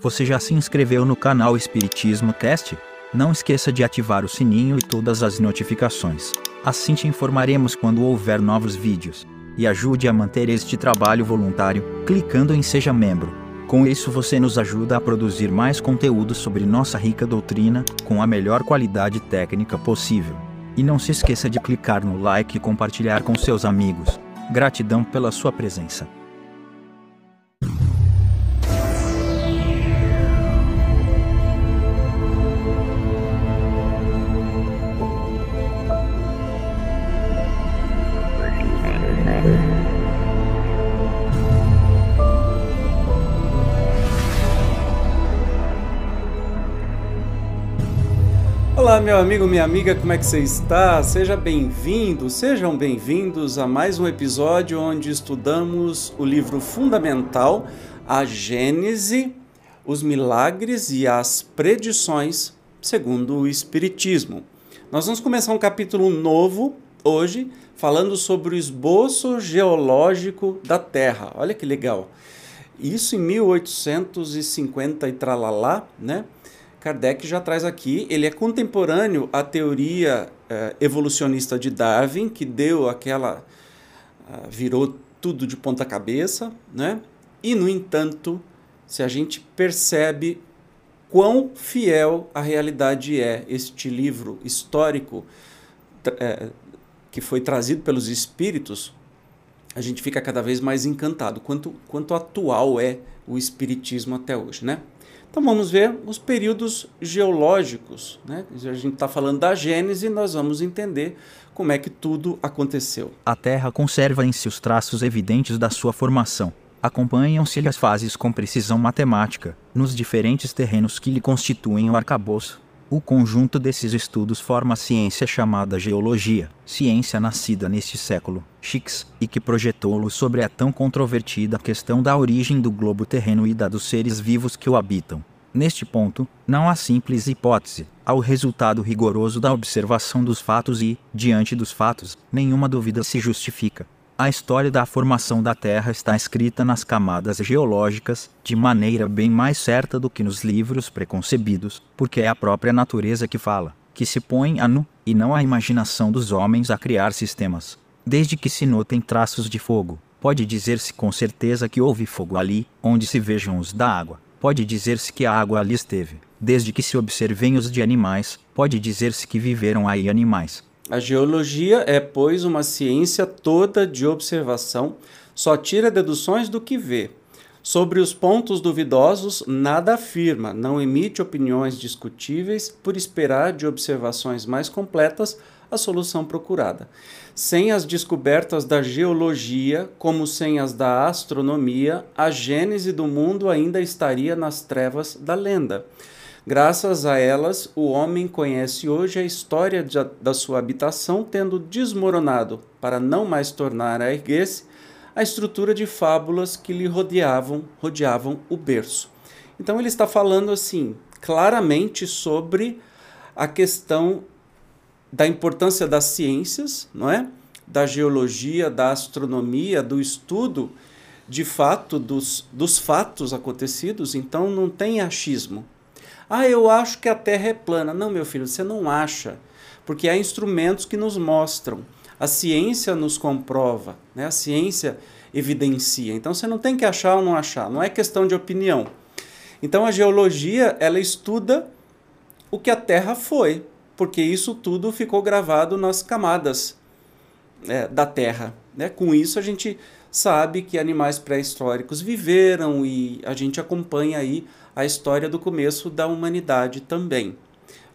Você já se inscreveu no canal Espiritismo Cast? Não esqueça de ativar o sininho e todas as notificações. Assim te informaremos quando houver novos vídeos. E ajude a manter este trabalho voluntário, clicando em Seja Membro. Com isso você nos ajuda a produzir mais conteúdo sobre nossa rica doutrina, com a melhor qualidade técnica possível. E não se esqueça de clicar no like e compartilhar com seus amigos. Gratidão pela sua presença. Olá, meu amigo, minha amiga, como é que você está? Seja bem-vindo, sejam bem-vindos a mais um episódio onde estudamos o livro fundamental, a Gênese, os milagres e as predições segundo o Espiritismo. Nós vamos começar um capítulo novo hoje, falando sobre o esboço geológico da Terra. Olha que legal. Isso em 1850 e tralalá, né? Kardec já traz aqui, ele é contemporâneo à teoria eh, evolucionista de Darwin, que deu aquela. Uh, virou tudo de ponta cabeça, né? E, no entanto, se a gente percebe quão fiel a realidade é este livro histórico eh, que foi trazido pelos espíritos, a gente fica cada vez mais encantado quanto, quanto atual é o espiritismo até hoje, né? Então vamos ver os períodos geológicos. Né? A gente está falando da Gênese, nós vamos entender como é que tudo aconteceu. A Terra conserva em si os traços evidentes da sua formação. Acompanham-se as fases com precisão matemática, nos diferentes terrenos que lhe constituem o arcabouço. O conjunto desses estudos forma a ciência chamada geologia, ciência nascida neste século X e que projetou-lo sobre a tão controvertida questão da origem do globo terreno e da dos seres vivos que o habitam. Neste ponto, não há simples hipótese, há o resultado rigoroso da observação dos fatos e, diante dos fatos, nenhuma dúvida se justifica. A história da formação da Terra está escrita nas camadas geológicas de maneira bem mais certa do que nos livros preconcebidos, porque é a própria natureza que fala, que se põe a nu, e não a imaginação dos homens a criar sistemas. Desde que se notem traços de fogo, pode dizer-se com certeza que houve fogo ali, onde se vejam os da água. Pode dizer-se que a água ali esteve. Desde que se observem os de animais, pode dizer-se que viveram aí animais. A geologia é, pois, uma ciência toda de observação, só tira deduções do que vê. Sobre os pontos duvidosos, nada afirma, não emite opiniões discutíveis por esperar de observações mais completas a solução procurada. Sem as descobertas da geologia, como sem as da astronomia, a gênese do mundo ainda estaria nas trevas da lenda. Graças a elas, o homem conhece hoje a história de, da sua habitação, tendo desmoronado, para não mais tornar a erguer-se, a estrutura de fábulas que lhe rodeavam, rodeavam o berço. Então ele está falando assim, claramente sobre a questão da importância das ciências, não é? Da geologia, da astronomia, do estudo de fato dos, dos fatos acontecidos, então não tem achismo, ah, eu acho que a Terra é plana. Não, meu filho, você não acha. Porque há instrumentos que nos mostram. A ciência nos comprova, né? a ciência evidencia. Então você não tem que achar ou não achar, não é questão de opinião. Então a geologia, ela estuda o que a Terra foi, porque isso tudo ficou gravado nas camadas é, da Terra. Né? Com isso a gente sabe que animais pré-históricos viveram e a gente acompanha aí a história do começo da humanidade também.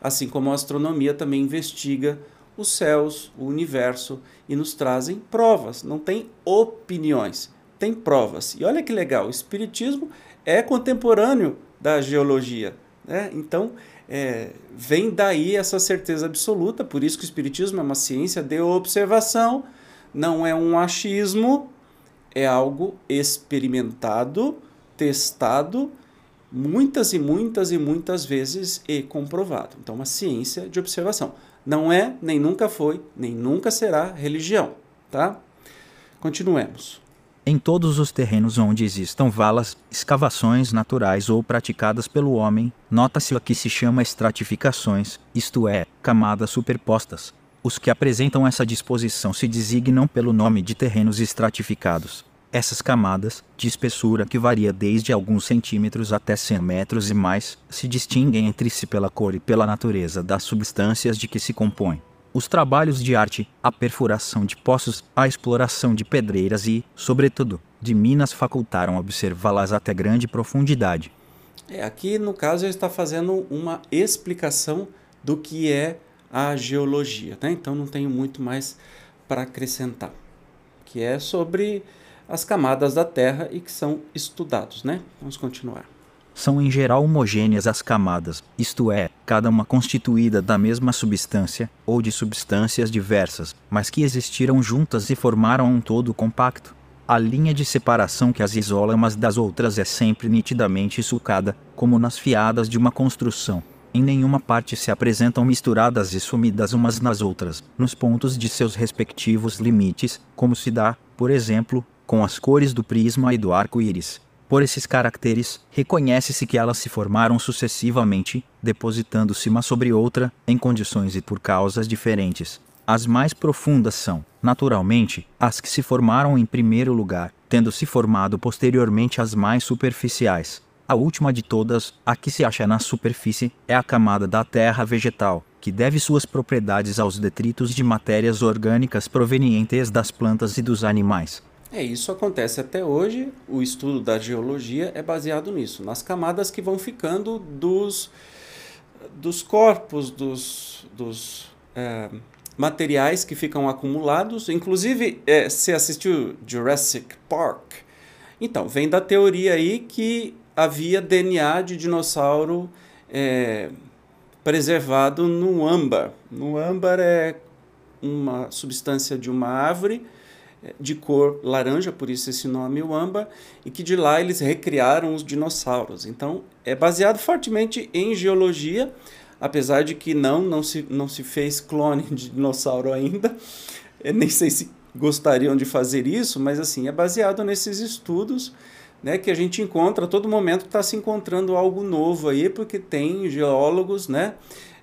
Assim como a astronomia também investiga os céus, o universo e nos trazem provas, não tem opiniões, tem provas. E olha que legal, o Espiritismo é contemporâneo da geologia. Né? Então, é, vem daí essa certeza absoluta, por isso que o Espiritismo é uma ciência de observação, não é um achismo, é algo experimentado, testado muitas e muitas e muitas vezes e comprovado. Então, uma ciência de observação. Não é, nem nunca foi, nem nunca será religião, tá? Continuemos. Em todos os terrenos onde existam valas, escavações naturais ou praticadas pelo homem, nota-se o que se chama estratificações, isto é, camadas superpostas. Os que apresentam essa disposição se designam pelo nome de terrenos estratificados. Essas camadas, de espessura que varia desde alguns centímetros até 100 metros e mais, se distinguem entre si pela cor e pela natureza das substâncias de que se compõem os trabalhos de arte, a perfuração de poços, a exploração de pedreiras e, sobretudo, de minas facultaram observá-las até grande profundidade. É, aqui, no caso, ele está fazendo uma explicação do que é a geologia. Né? Então, não tenho muito mais para acrescentar, que é sobre as camadas da Terra e que são estudados. Né? Vamos continuar são em geral homogêneas as camadas, isto é, cada uma constituída da mesma substância, ou de substâncias diversas, mas que existiram juntas e formaram um todo compacto. A linha de separação que as isola umas das outras é sempre nitidamente sulcada, como nas fiadas de uma construção. Em nenhuma parte se apresentam misturadas e sumidas umas nas outras, nos pontos de seus respectivos limites, como se dá, por exemplo, com as cores do prisma e do arco-íris. Por esses caracteres, reconhece-se que elas se formaram sucessivamente, depositando-se uma sobre outra, em condições e por causas diferentes. As mais profundas são, naturalmente, as que se formaram em primeiro lugar, tendo se formado posteriormente as mais superficiais. A última de todas, a que se acha na superfície, é a camada da terra vegetal, que deve suas propriedades aos detritos de matérias orgânicas provenientes das plantas e dos animais. É, isso acontece até hoje. O estudo da geologia é baseado nisso, nas camadas que vão ficando dos, dos corpos, dos, dos é, materiais que ficam acumulados. Inclusive, é, você assistiu Jurassic Park? Então, vem da teoria aí que havia DNA de dinossauro é, preservado no âmbar. No âmbar é uma substância de uma árvore de cor laranja, por isso esse nome o âmbar, e que de lá eles recriaram os dinossauros. Então, é baseado fortemente em geologia, apesar de que não, não se, não se fez clone de dinossauro ainda. Eu nem sei se gostariam de fazer isso, mas assim, é baseado nesses estudos né, que a gente encontra a todo momento está se encontrando algo novo aí, porque tem geólogos né,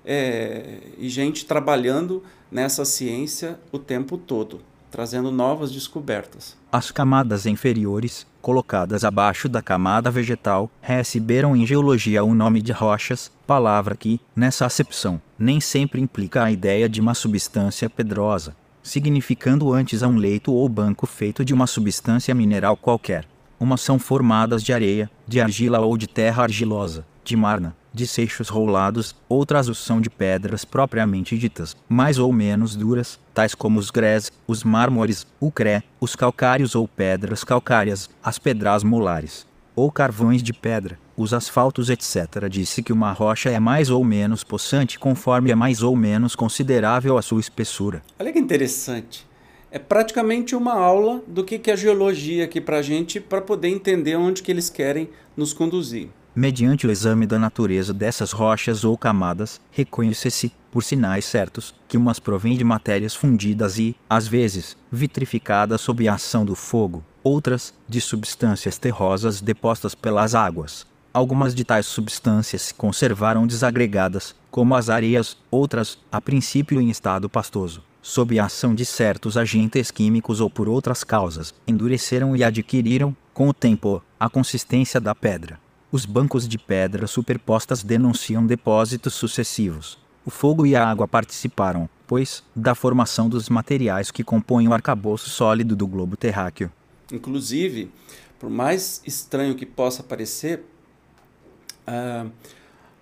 é, e gente trabalhando nessa ciência o tempo todo trazendo novas descobertas. As camadas inferiores, colocadas abaixo da camada vegetal, receberam em geologia o nome de rochas, palavra que, nessa acepção, nem sempre implica a ideia de uma substância pedrosa, significando antes a um leito ou banco feito de uma substância mineral qualquer. Umas são formadas de areia, de argila ou de terra argilosa, de marna, de seixos rolados, outras são de pedras propriamente ditas, mais ou menos duras, tais como os grés, os mármores, o cré, os calcários ou pedras calcárias, as pedras molares, ou carvões de pedra, os asfaltos etc. Disse que uma rocha é mais ou menos possante conforme é mais ou menos considerável a sua espessura. Olha que interessante. É praticamente uma aula do que é a geologia aqui para a gente, para poder entender onde que eles querem nos conduzir. Mediante o exame da natureza dessas rochas ou camadas, reconhece-se, por sinais certos, que umas provêm de matérias fundidas e, às vezes, vitrificadas sob a ação do fogo, outras, de substâncias terrosas depostas pelas águas. Algumas de tais substâncias se conservaram desagregadas, como as areias, outras, a princípio em estado pastoso, sob a ação de certos agentes químicos ou por outras causas, endureceram e adquiriram, com o tempo, a consistência da pedra. Os bancos de pedra superpostas denunciam depósitos sucessivos. O fogo e a água participaram, pois, da formação dos materiais que compõem o arcabouço sólido do globo terráqueo. Inclusive, por mais estranho que possa parecer, uh,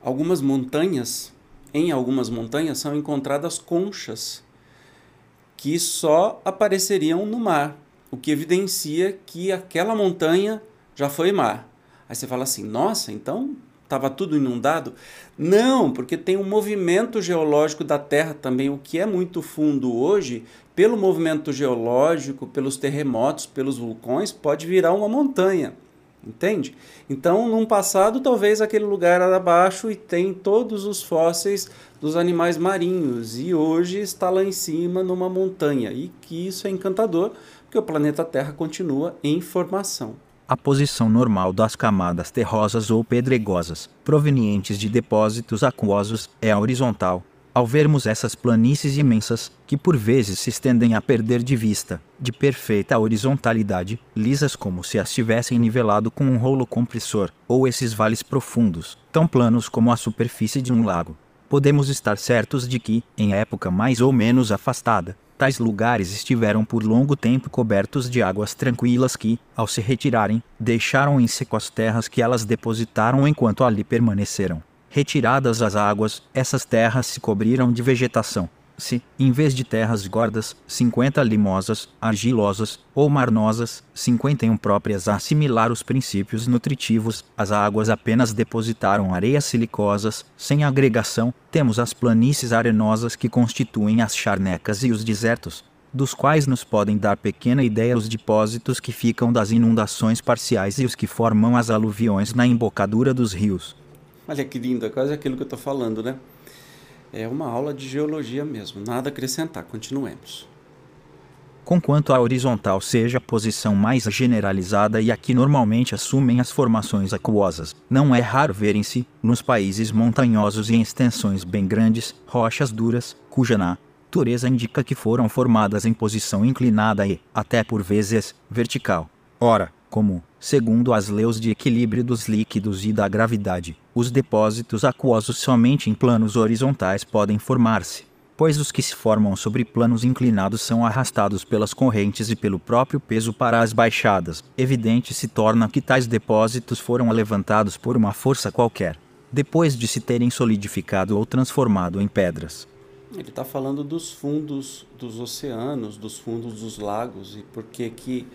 algumas montanhas, em algumas montanhas, são encontradas conchas que só apareceriam no mar, o que evidencia que aquela montanha já foi mar. Aí você fala assim: nossa, então estava tudo inundado? Não, porque tem um movimento geológico da Terra também, o que é muito fundo hoje, pelo movimento geológico, pelos terremotos, pelos vulcões, pode virar uma montanha. Entende? Então, num passado, talvez aquele lugar era abaixo e tem todos os fósseis dos animais marinhos, e hoje está lá em cima numa montanha. E que isso é encantador, que o planeta Terra continua em formação. A posição normal das camadas terrosas ou pedregosas, provenientes de depósitos aquosos, é horizontal. Ao vermos essas planícies imensas, que por vezes se estendem a perder de vista, de perfeita horizontalidade, lisas como se as tivessem nivelado com um rolo compressor, ou esses vales profundos, tão planos como a superfície de um lago, podemos estar certos de que, em época mais ou menos afastada, tais lugares estiveram por longo tempo cobertos de águas tranquilas que, ao se retirarem, deixaram em seco as terras que elas depositaram enquanto ali permaneceram. Retiradas as águas, essas terras se cobriram de vegetação, se, em vez de terras gordas, 50 limosas, argilosas ou marnosas, 51 próprias a assimilar os princípios nutritivos, as águas apenas depositaram areias silicosas, sem agregação, temos as planícies arenosas que constituem as charnecas e os desertos, dos quais nos podem dar pequena ideia os depósitos que ficam das inundações parciais e os que formam as aluviões na embocadura dos rios. Olha que lindo, é quase aquilo que eu estou falando, né? É uma aula de geologia mesmo, nada a acrescentar, continuemos. Conquanto a horizontal seja a posição mais generalizada e a que normalmente assumem as formações aquosas, não é raro verem-se, nos países montanhosos e em extensões bem grandes, rochas duras, cuja natureza indica que foram formadas em posição inclinada e, até por vezes, vertical. Ora, como, segundo as leis de equilíbrio dos líquidos e da gravidade, os depósitos aquosos somente em planos horizontais podem formar-se, pois os que se formam sobre planos inclinados são arrastados pelas correntes e pelo próprio peso para as baixadas. Evidente se torna que tais depósitos foram levantados por uma força qualquer, depois de se terem solidificado ou transformado em pedras. Ele está falando dos fundos dos oceanos, dos fundos dos lagos e por que que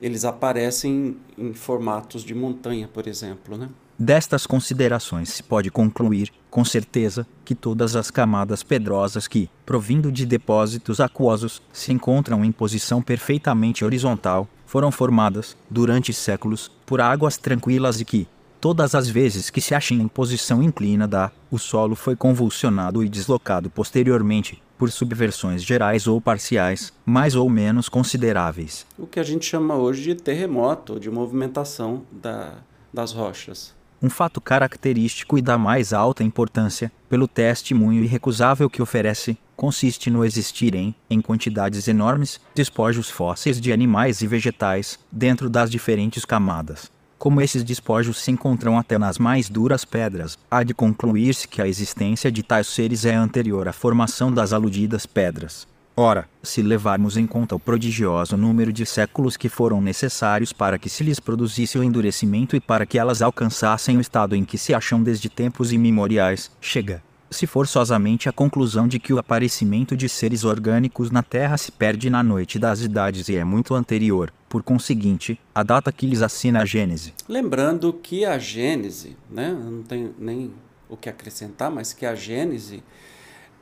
eles aparecem em formatos de montanha, por exemplo, né? Destas considerações se pode concluir, com certeza, que todas as camadas pedrosas que, provindo de depósitos aquosos, se encontram em posição perfeitamente horizontal, foram formadas, durante séculos, por águas tranquilas e que, todas as vezes que se acham em posição inclinada, o solo foi convulsionado e deslocado posteriormente, por subversões gerais ou parciais, mais ou menos consideráveis. O que a gente chama hoje de terremoto, de movimentação da, das rochas. Um fato característico e da mais alta importância, pelo testemunho irrecusável que oferece, consiste no existirem, em quantidades enormes, despojos fósseis de animais e vegetais, dentro das diferentes camadas. Como esses despojos se encontram até nas mais duras pedras, há de concluir-se que a existência de tais seres é anterior à formação das aludidas pedras. Ora, se levarmos em conta o prodigioso número de séculos que foram necessários para que se lhes produzisse o endurecimento e para que elas alcançassem o estado em que se acham desde tempos imemoriais, chega, se forçosamente a conclusão de que o aparecimento de seres orgânicos na Terra se perde na noite das idades e é muito anterior, por conseguinte, a data que lhes assina a Gênese. Lembrando que a Gênese, né, não tenho nem o que acrescentar, mas que a Gênese,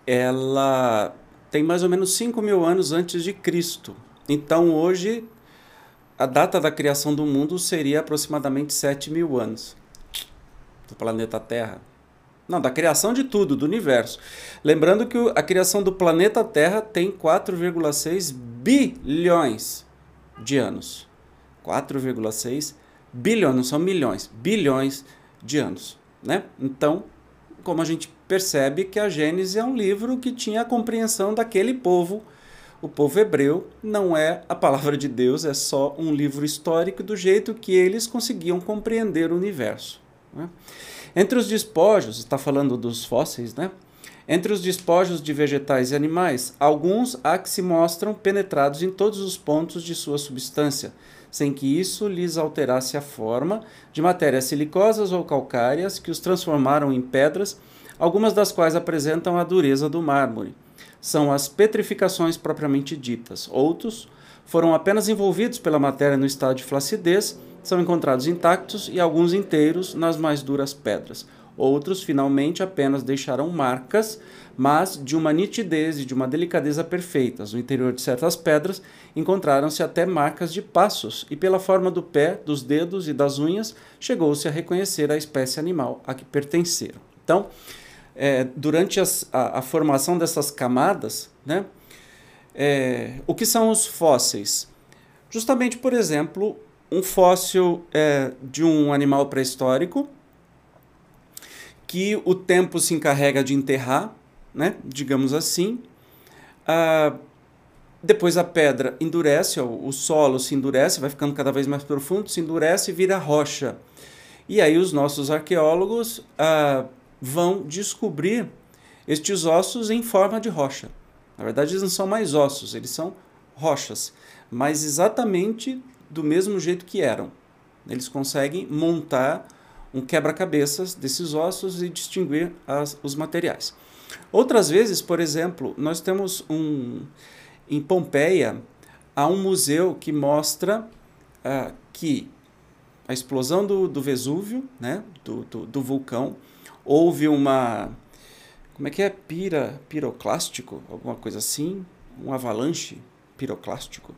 ela tem mais ou menos 5 mil anos antes de Cristo. Então hoje, a data da criação do mundo seria aproximadamente 7 mil anos do planeta Terra. Não, da criação de tudo, do universo. Lembrando que a criação do planeta Terra tem 4,6 bilhões de anos. 4,6 bilhões, não são milhões, bilhões de anos. Né? Então, como a gente percebe que a Gênesis é um livro que tinha a compreensão daquele povo, o povo hebreu, não é a palavra de Deus, é só um livro histórico do jeito que eles conseguiam compreender o universo. Né? Entre os despojos, está falando dos fósseis, né? Entre os despojos de vegetais e animais, alguns há que se mostram penetrados em todos os pontos de sua substância, sem que isso lhes alterasse a forma, de matérias silicosas ou calcárias que os transformaram em pedras, algumas das quais apresentam a dureza do mármore. São as petrificações propriamente ditas. Outros foram apenas envolvidos pela matéria no estado de flacidez são encontrados intactos e alguns inteiros nas mais duras pedras. Outros, finalmente, apenas deixaram marcas, mas de uma nitidez e de uma delicadeza perfeitas. No interior de certas pedras encontraram-se até marcas de passos, e pela forma do pé, dos dedos e das unhas, chegou-se a reconhecer a espécie animal a que pertenceram. Então, é, durante as, a, a, formação dessas camadas, né, é, o que são os fósseis? Justamente, por exemplo, um fóssil é, de um animal pré-histórico que o tempo se encarrega de enterrar, né? digamos assim. Ah, depois a pedra endurece, o solo se endurece, vai ficando cada vez mais profundo, se endurece e vira rocha. E aí os nossos arqueólogos ah, vão descobrir estes ossos em forma de rocha. Na verdade, eles não são mais ossos, eles são rochas, mas exatamente do mesmo jeito que eram. Eles conseguem montar um quebra-cabeças desses ossos e distinguir as, os materiais. Outras vezes, por exemplo, nós temos um em Pompeia há um museu que mostra uh, que a explosão do, do Vesúvio, né, do, do, do, vulcão, houve uma como é que é pira piroclástico, alguma coisa assim, um avalanche piroclástico,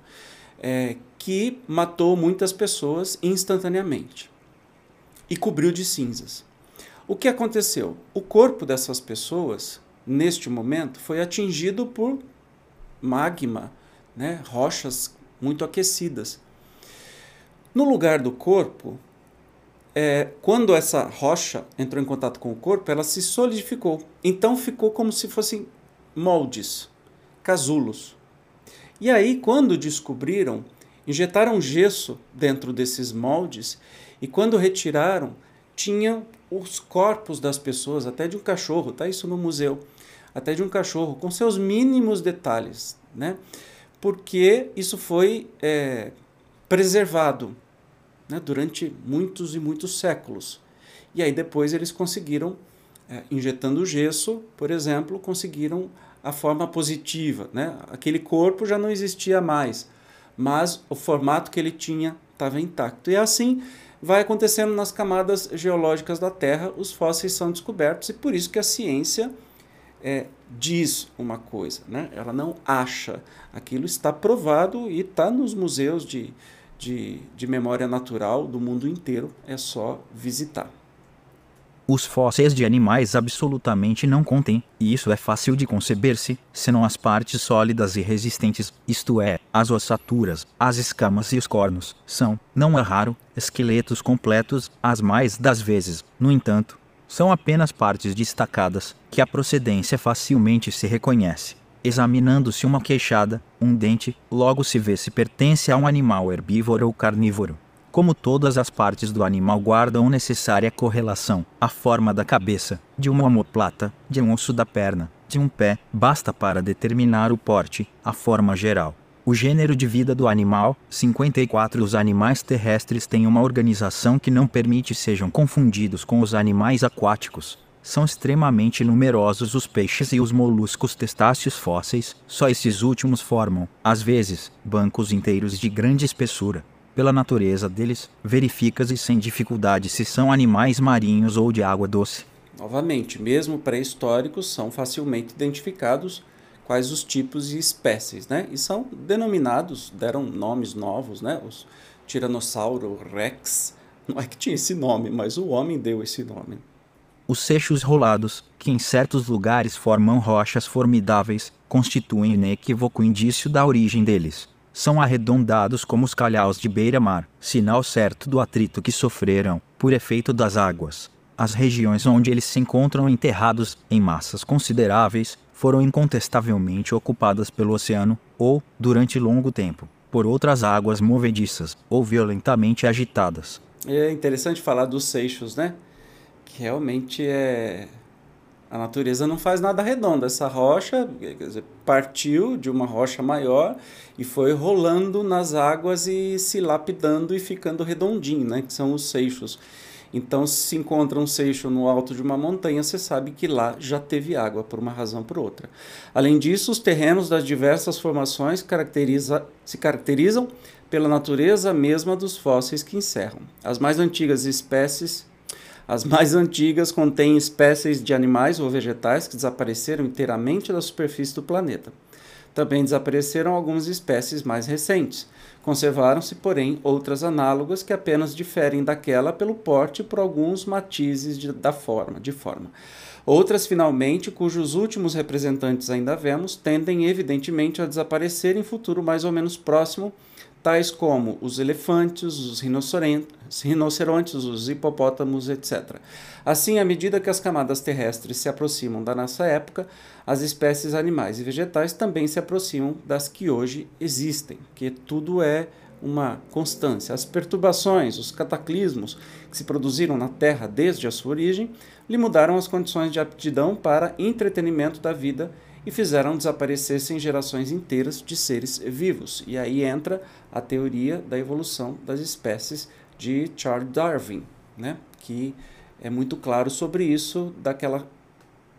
é, que matou muitas pessoas instantaneamente e cobriu de cinzas. O que aconteceu? O corpo dessas pessoas, neste momento, foi atingido por magma, né, rochas muito aquecidas. No lugar do corpo, é, quando essa rocha entrou em contato com o corpo, ela se solidificou. Então ficou como se fossem moldes, casulos. E aí, quando descobriram, injetaram gesso dentro desses moldes e quando retiraram, tinha os corpos das pessoas, até de um cachorro, tá isso no museu, até de um cachorro, com seus mínimos detalhes, né? Porque isso foi é, preservado né, durante muitos e muitos séculos. E aí depois eles conseguiram, é, injetando gesso, por exemplo, conseguiram a forma positiva. Né? Aquele corpo já não existia mais, mas o formato que ele tinha estava intacto. E assim vai acontecendo nas camadas geológicas da Terra, os fósseis são descobertos, e por isso que a ciência é, diz uma coisa, né? ela não acha. Aquilo está provado e está nos museus de, de, de memória natural do mundo inteiro, é só visitar. Os fósseis de animais absolutamente não contêm, e isso é fácil de conceber-se, senão as partes sólidas e resistentes, isto é, as ossaturas, as escamas e os cornos, são, não é raro, esqueletos completos, as mais das vezes, no entanto, são apenas partes destacadas, que a procedência facilmente se reconhece. Examinando-se uma queixada, um dente, logo se vê se pertence a um animal herbívoro ou carnívoro. Como todas as partes do animal guardam necessária correlação, a forma da cabeça, de uma omoplata, de um osso da perna, de um pé, basta para determinar o porte, a forma geral. O gênero de vida do animal, 54 Os animais terrestres têm uma organização que não permite sejam confundidos com os animais aquáticos, são extremamente numerosos os peixes e os moluscos testáceos fósseis, só esses últimos formam, às vezes, bancos inteiros de grande espessura. Pela natureza deles, verifica-se sem dificuldade se são animais marinhos ou de água doce. Novamente, mesmo pré-históricos são facilmente identificados quais os tipos e espécies, né? E são denominados, deram nomes novos, né? Os Tiranossauro Rex, não é que tinha esse nome, mas o homem deu esse nome. Os seixos rolados, que em certos lugares formam rochas formidáveis, constituem inequívoco indício da origem deles. São arredondados como os calhaus de beira-mar, sinal certo do atrito que sofreram, por efeito das águas. As regiões onde eles se encontram enterrados, em massas consideráveis, foram incontestavelmente ocupadas pelo oceano, ou, durante longo tempo, por outras águas movediças, ou violentamente agitadas. É interessante falar dos seixos, né? Que realmente é a natureza não faz nada redondo. Essa rocha dizer, partiu de uma rocha maior e foi rolando nas águas e se lapidando e ficando redondinho, né? que são os seixos. Então, se encontra um seixo no alto de uma montanha, você sabe que lá já teve água, por uma razão ou por outra. Além disso, os terrenos das diversas formações caracteriza, se caracterizam pela natureza mesma dos fósseis que encerram. As mais antigas espécies as mais antigas contêm espécies de animais ou vegetais que desapareceram inteiramente da superfície do planeta. Também desapareceram algumas espécies mais recentes. Conservaram-se, porém, outras análogas que apenas diferem daquela pelo porte por alguns matizes de, da forma, de forma. Outras, finalmente, cujos últimos representantes ainda vemos, tendem evidentemente a desaparecer em futuro mais ou menos próximo tais como os elefantes, os rinocerontes, os hipopótamos, etc. Assim, à medida que as camadas terrestres se aproximam da nossa época, as espécies animais e vegetais também se aproximam das que hoje existem, que tudo é uma constância. As perturbações, os cataclismos que se produziram na Terra desde a sua origem, lhe mudaram as condições de aptidão para entretenimento da vida e fizeram desaparecessem gerações inteiras de seres vivos. E aí entra a teoria da evolução das espécies de Charles Darwin, né? que é muito claro sobre isso, daquela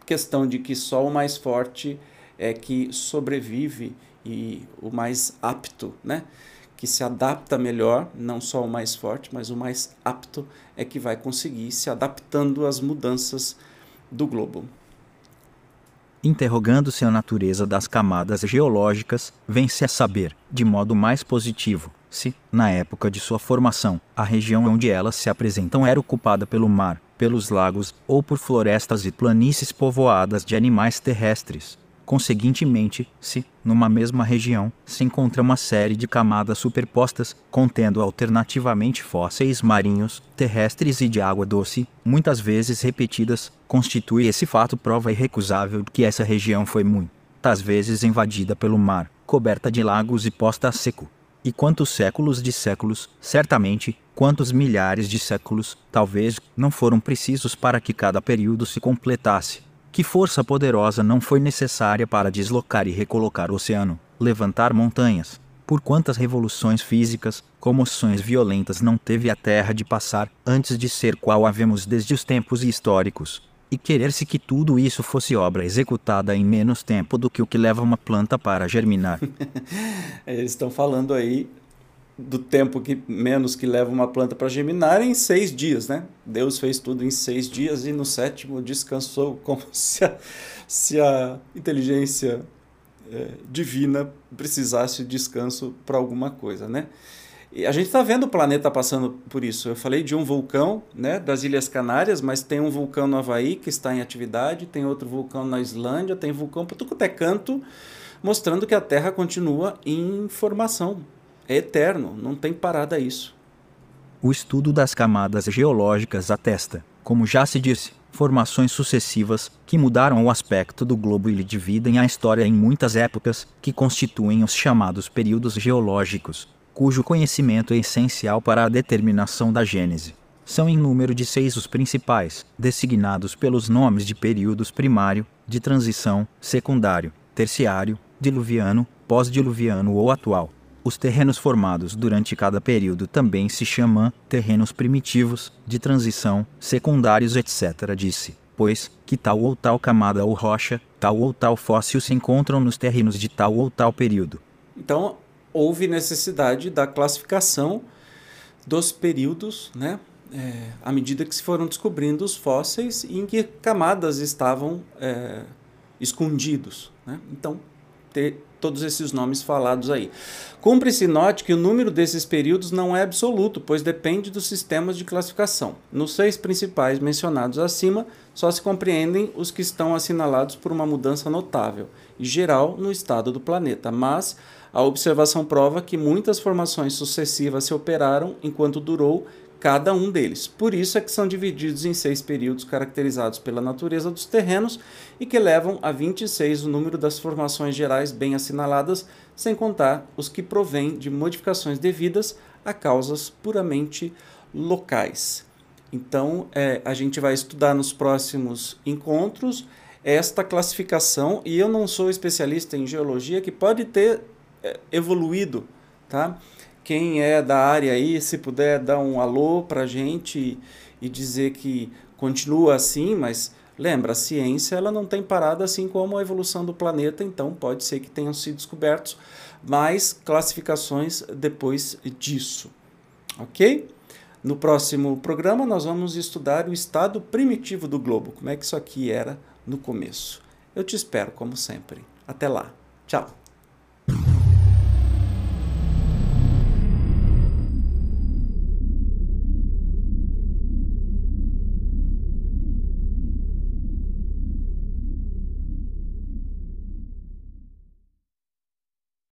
questão de que só o mais forte é que sobrevive e o mais apto, né? que se adapta melhor, não só o mais forte, mas o mais apto é que vai conseguir se adaptando às mudanças do globo interrogando-se a natureza das camadas geológicas, vem-se a saber, de modo mais positivo, se, na época de sua formação, a região onde elas se apresentam era ocupada pelo mar, pelos lagos ou por florestas e planícies povoadas de animais terrestres. Conseguintemente, se, numa mesma região, se encontra uma série de camadas superpostas, contendo alternativamente fósseis marinhos, terrestres e de água doce, muitas vezes repetidas, constitui esse fato prova irrecusável de que essa região foi muitas vezes invadida pelo mar, coberta de lagos e posta a seco. E quantos séculos de séculos, certamente, quantos milhares de séculos, talvez, não foram precisos para que cada período se completasse que força poderosa não foi necessária para deslocar e recolocar o oceano, levantar montanhas? Por quantas revoluções físicas, comoções violentas não teve a Terra de passar antes de ser qual havemos desde os tempos históricos? E querer-se que tudo isso fosse obra executada em menos tempo do que o que leva uma planta para germinar. Eles estão falando aí do tempo que menos que leva uma planta para germinar em seis dias, né? Deus fez tudo em seis dias e no sétimo descansou, como se a, se a inteligência é, divina precisasse de descanso para alguma coisa, né? E a gente está vendo o planeta passando por isso. Eu falei de um vulcão, né, das Ilhas Canárias, mas tem um vulcão no Havaí que está em atividade, tem outro vulcão na Islândia, tem vulcão para tudo é canto, mostrando que a Terra continua em formação, é eterno, não tem parada isso. O estudo das camadas geológicas atesta, como já se disse, formações sucessivas que mudaram o aspecto do globo e lhe dividem a história em muitas épocas, que constituem os chamados períodos geológicos, cujo conhecimento é essencial para a determinação da gênese. São em número de seis os principais, designados pelos nomes de períodos primário, de transição, secundário, terciário, diluviano, pós-diluviano ou atual. Os terrenos formados durante cada período também se chamam terrenos primitivos, de transição, secundários, etc. Disse, pois, que tal ou tal camada ou rocha, tal ou tal fóssil se encontram nos terrenos de tal ou tal período. Então, houve necessidade da classificação dos períodos, né? É, à medida que se foram descobrindo os fósseis e em que camadas estavam é, escondidos. Né? Então, ter todos esses nomes falados aí. Cumpre-se note que o número desses períodos não é absoluto, pois depende dos sistemas de classificação. Nos seis principais mencionados acima, só se compreendem os que estão assinalados por uma mudança notável e geral no estado do planeta, mas a observação prova que muitas formações sucessivas se operaram enquanto durou cada um deles. Por isso é que são divididos em seis períodos caracterizados pela natureza dos terrenos e que levam a 26 o número das formações gerais bem assinaladas, sem contar os que provêm de modificações devidas a causas puramente locais. Então, é, a gente vai estudar nos próximos encontros esta classificação, e eu não sou especialista em geologia, que pode ter é, evoluído, tá? Quem é da área aí, se puder dar um alô para a gente e dizer que continua assim, mas lembra, a ciência ela não tem parado assim como a evolução do planeta, então pode ser que tenham sido descobertos mais classificações depois disso. Ok? No próximo programa, nós vamos estudar o estado primitivo do globo, como é que isso aqui era no começo. Eu te espero, como sempre. Até lá. Tchau.